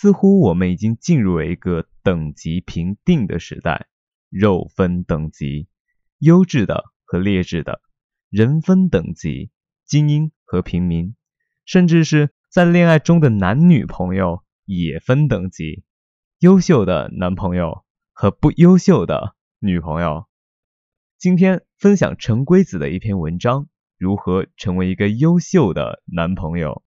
似乎我们已经进入了一个等级评定的时代，肉分等级，优质的和劣质的，人分等级，精英和平民，甚至是在恋爱中的男女朋友也分等级，优秀的男朋友和不优秀的女朋友。今天分享陈规子的一篇文章，如何成为一个优秀的男朋友。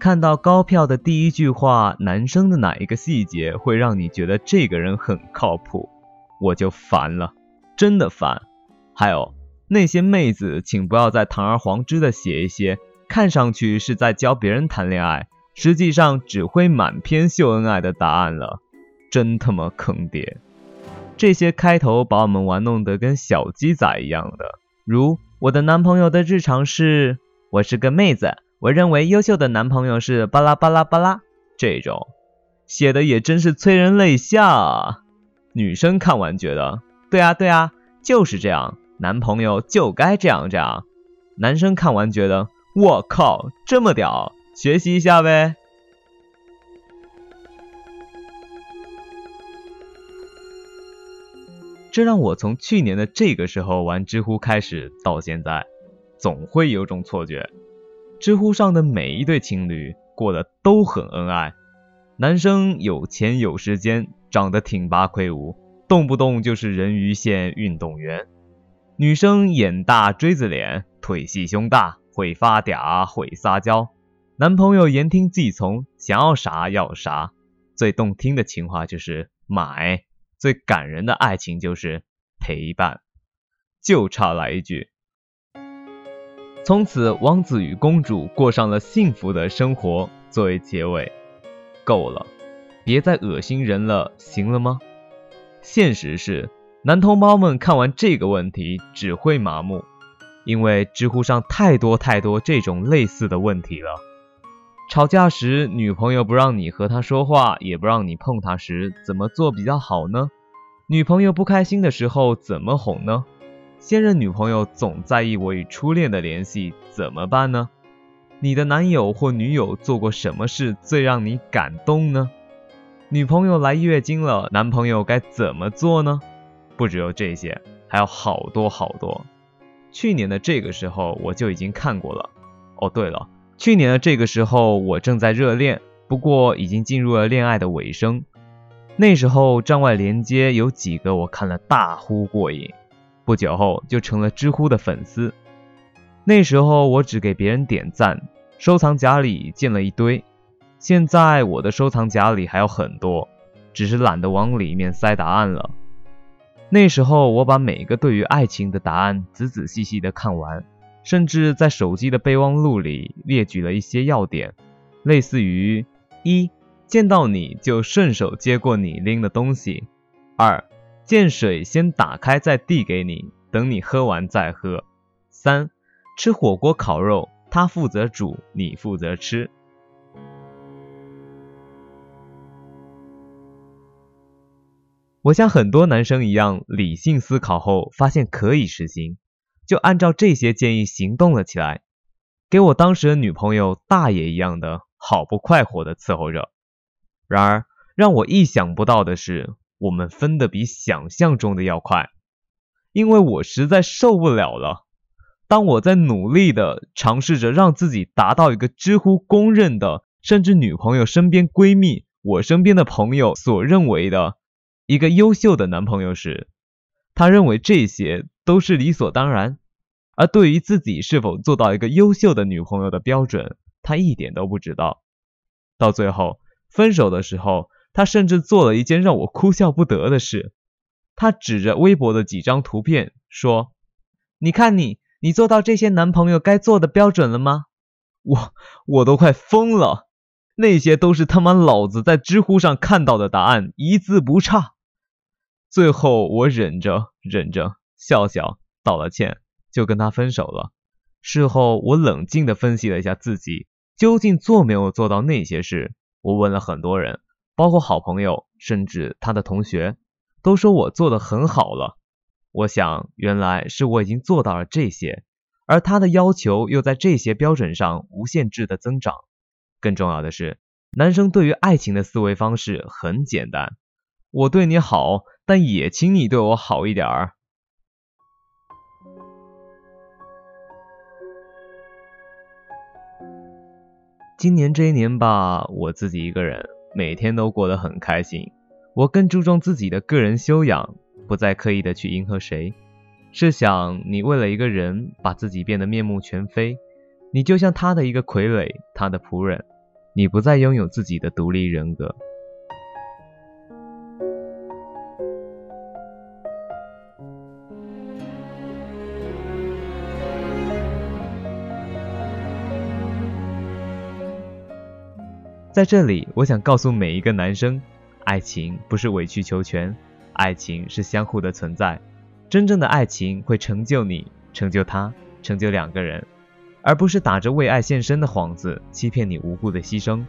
看到高票的第一句话，男生的哪一个细节会让你觉得这个人很靠谱？我就烦了，真的烦。还有那些妹子，请不要再堂而皇之的写一些看上去是在教别人谈恋爱，实际上只会满篇秀恩爱的答案了，真他妈坑爹！这些开头把我们玩弄得跟小鸡仔一样的，如我的男朋友的日常是，我是个妹子。我认为优秀的男朋友是巴拉巴拉巴拉这种，写的也真是催人泪下。啊。女生看完觉得，对啊对啊，就是这样，男朋友就该这样这样。男生看完觉得，我靠，这么屌，学习一下呗。这让我从去年的这个时候玩知乎开始到现在，总会有种错觉。知乎上的每一对情侣过得都很恩爱，男生有钱有时间，长得挺拔魁梧，动不动就是人鱼线运动员；女生眼大锥子脸，腿细胸大，会发嗲会撒娇，男朋友言听计从，想要啥要啥。最动听的情话就是买，最感人的爱情就是陪伴，就差来一句。从此，王子与公主过上了幸福的生活。作为结尾，够了，别再恶心人了，行了吗？现实是，男同胞们看完这个问题只会麻木，因为知乎上太多太多这种类似的问题了。吵架时，女朋友不让你和她说话，也不让你碰她时，怎么做比较好呢？女朋友不开心的时候，怎么哄呢？现任女朋友总在意我与初恋的联系，怎么办呢？你的男友或女友做过什么事最让你感动呢？女朋友来月经了，男朋友该怎么做呢？不只有这些，还有好多好多。去年的这个时候我就已经看过了。哦，对了，去年的这个时候我正在热恋，不过已经进入了恋爱的尾声。那时候站外连接有几个我看了大呼过瘾。不久后就成了知乎的粉丝。那时候我只给别人点赞，收藏夹里建了一堆。现在我的收藏夹里还有很多，只是懒得往里面塞答案了。那时候我把每个对于爱情的答案仔仔细细的看完，甚至在手机的备忘录里列举了一些要点，类似于：一见到你就顺手接过你拎的东西；二。见水先打开再递给你，等你喝完再喝。三，吃火锅烤肉，他负责煮，你负责吃。我像很多男生一样，理性思考后发现可以实行，就按照这些建议行动了起来，给我当时的女朋友大爷一样的好不快活的伺候着。然而，让我意想不到的是。我们分的比想象中的要快，因为我实在受不了了。当我在努力的尝试着让自己达到一个知乎公认的，甚至女朋友身边闺蜜、我身边的朋友所认为的一个优秀的男朋友时，他认为这些都是理所当然，而对于自己是否做到一个优秀的女朋友的标准，他一点都不知道。到最后分手的时候。他甚至做了一件让我哭笑不得的事。他指着微博的几张图片说：“你看你，你做到这些男朋友该做的标准了吗？”我我都快疯了。那些都是他妈老子在知乎上看到的答案，一字不差。最后我忍着忍着，笑笑，道了歉，就跟他分手了。事后我冷静地分析了一下自己究竟做没有做到那些事，我问了很多人，包括好朋友，甚至他的同学，都说我做的很好了。我想，原来是我已经做到了这些，而他的要求又在这些标准上无限制的增长。更重要的是，男生对于爱情的思维方式很简单：我对你好，但也请你对我好一点儿。今年这一年吧，我自己一个人，每天都过得很开心。我更注重自己的个人修养，不再刻意的去迎合谁。试想，你为了一个人把自己变得面目全非，你就像他的一个傀儡，他的仆人，你不再拥有自己的独立人格。在这里，我想告诉每一个男生，爱情不是委曲求全，爱情是相互的存在。真正的爱情会成就你，成就他，成就两个人，而不是打着为爱献身的幌子欺骗你无辜的牺牲。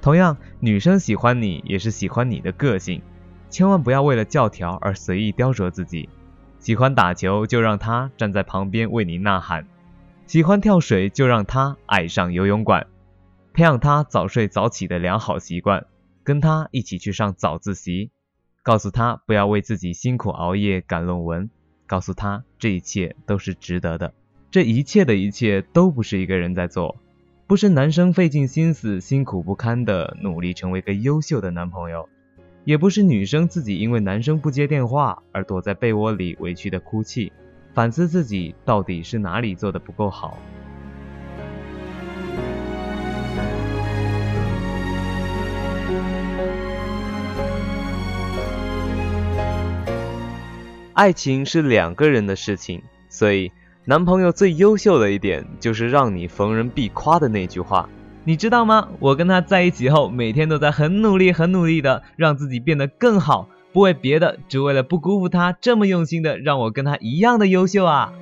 同样，女生喜欢你也是喜欢你的个性，千万不要为了教条而随意雕琢自己。喜欢打球就让他站在旁边为你呐喊，喜欢跳水就让他爱上游泳馆。培养他早睡早起的良好习惯，跟他一起去上早自习，告诉他不要为自己辛苦熬夜赶论文，告诉他这一切都是值得的。这一切的一切都不是一个人在做，不是男生费尽心思、辛苦不堪的努力成为个优秀的男朋友，也不是女生自己因为男生不接电话而躲在被窝里委屈的哭泣，反思自己到底是哪里做的不够好。爱情是两个人的事情，所以男朋友最优秀的一点就是让你逢人必夸的那句话，你知道吗？我跟他在一起后，每天都在很努力、很努力的让自己变得更好，不为别的，只为了不辜负他这么用心的让我跟他一样的优秀啊！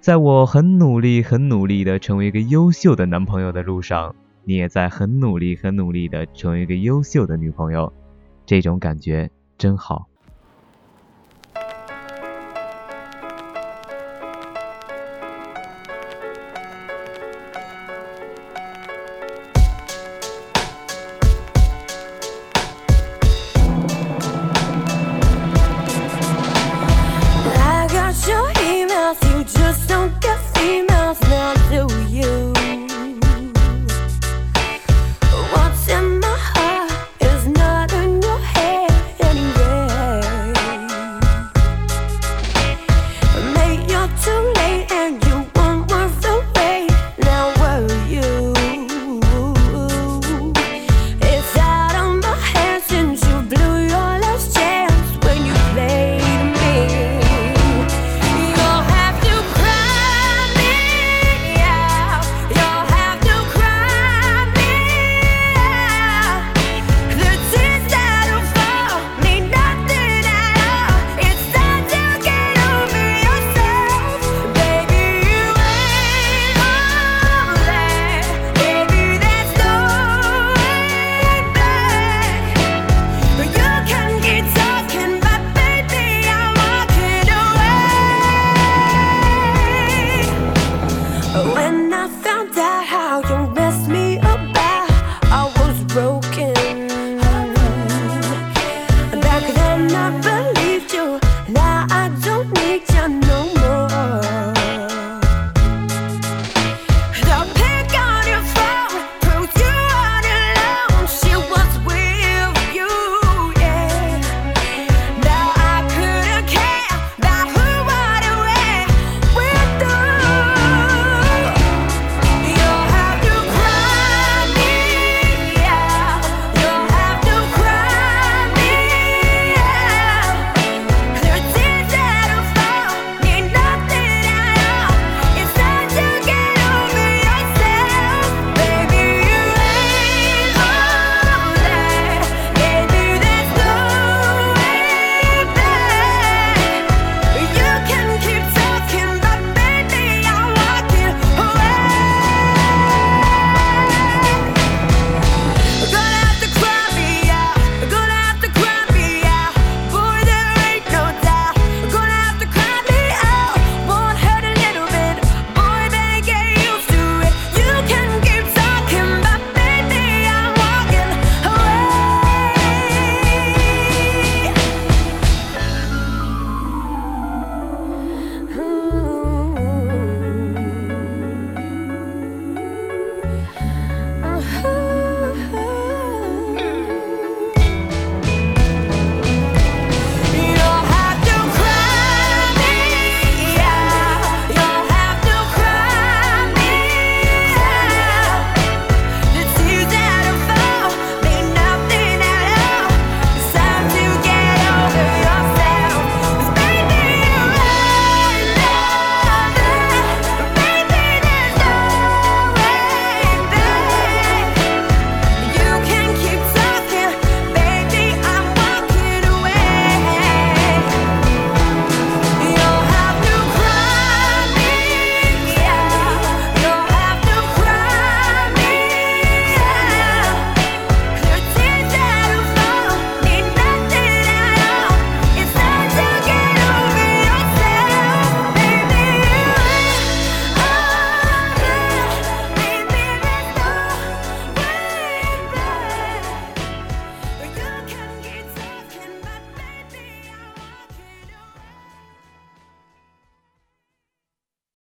在我很努力、很努力的成为一个优秀的男朋友的路上。你也在很努力、很努力的成为一个优秀的女朋友，这种感觉真好。back then not.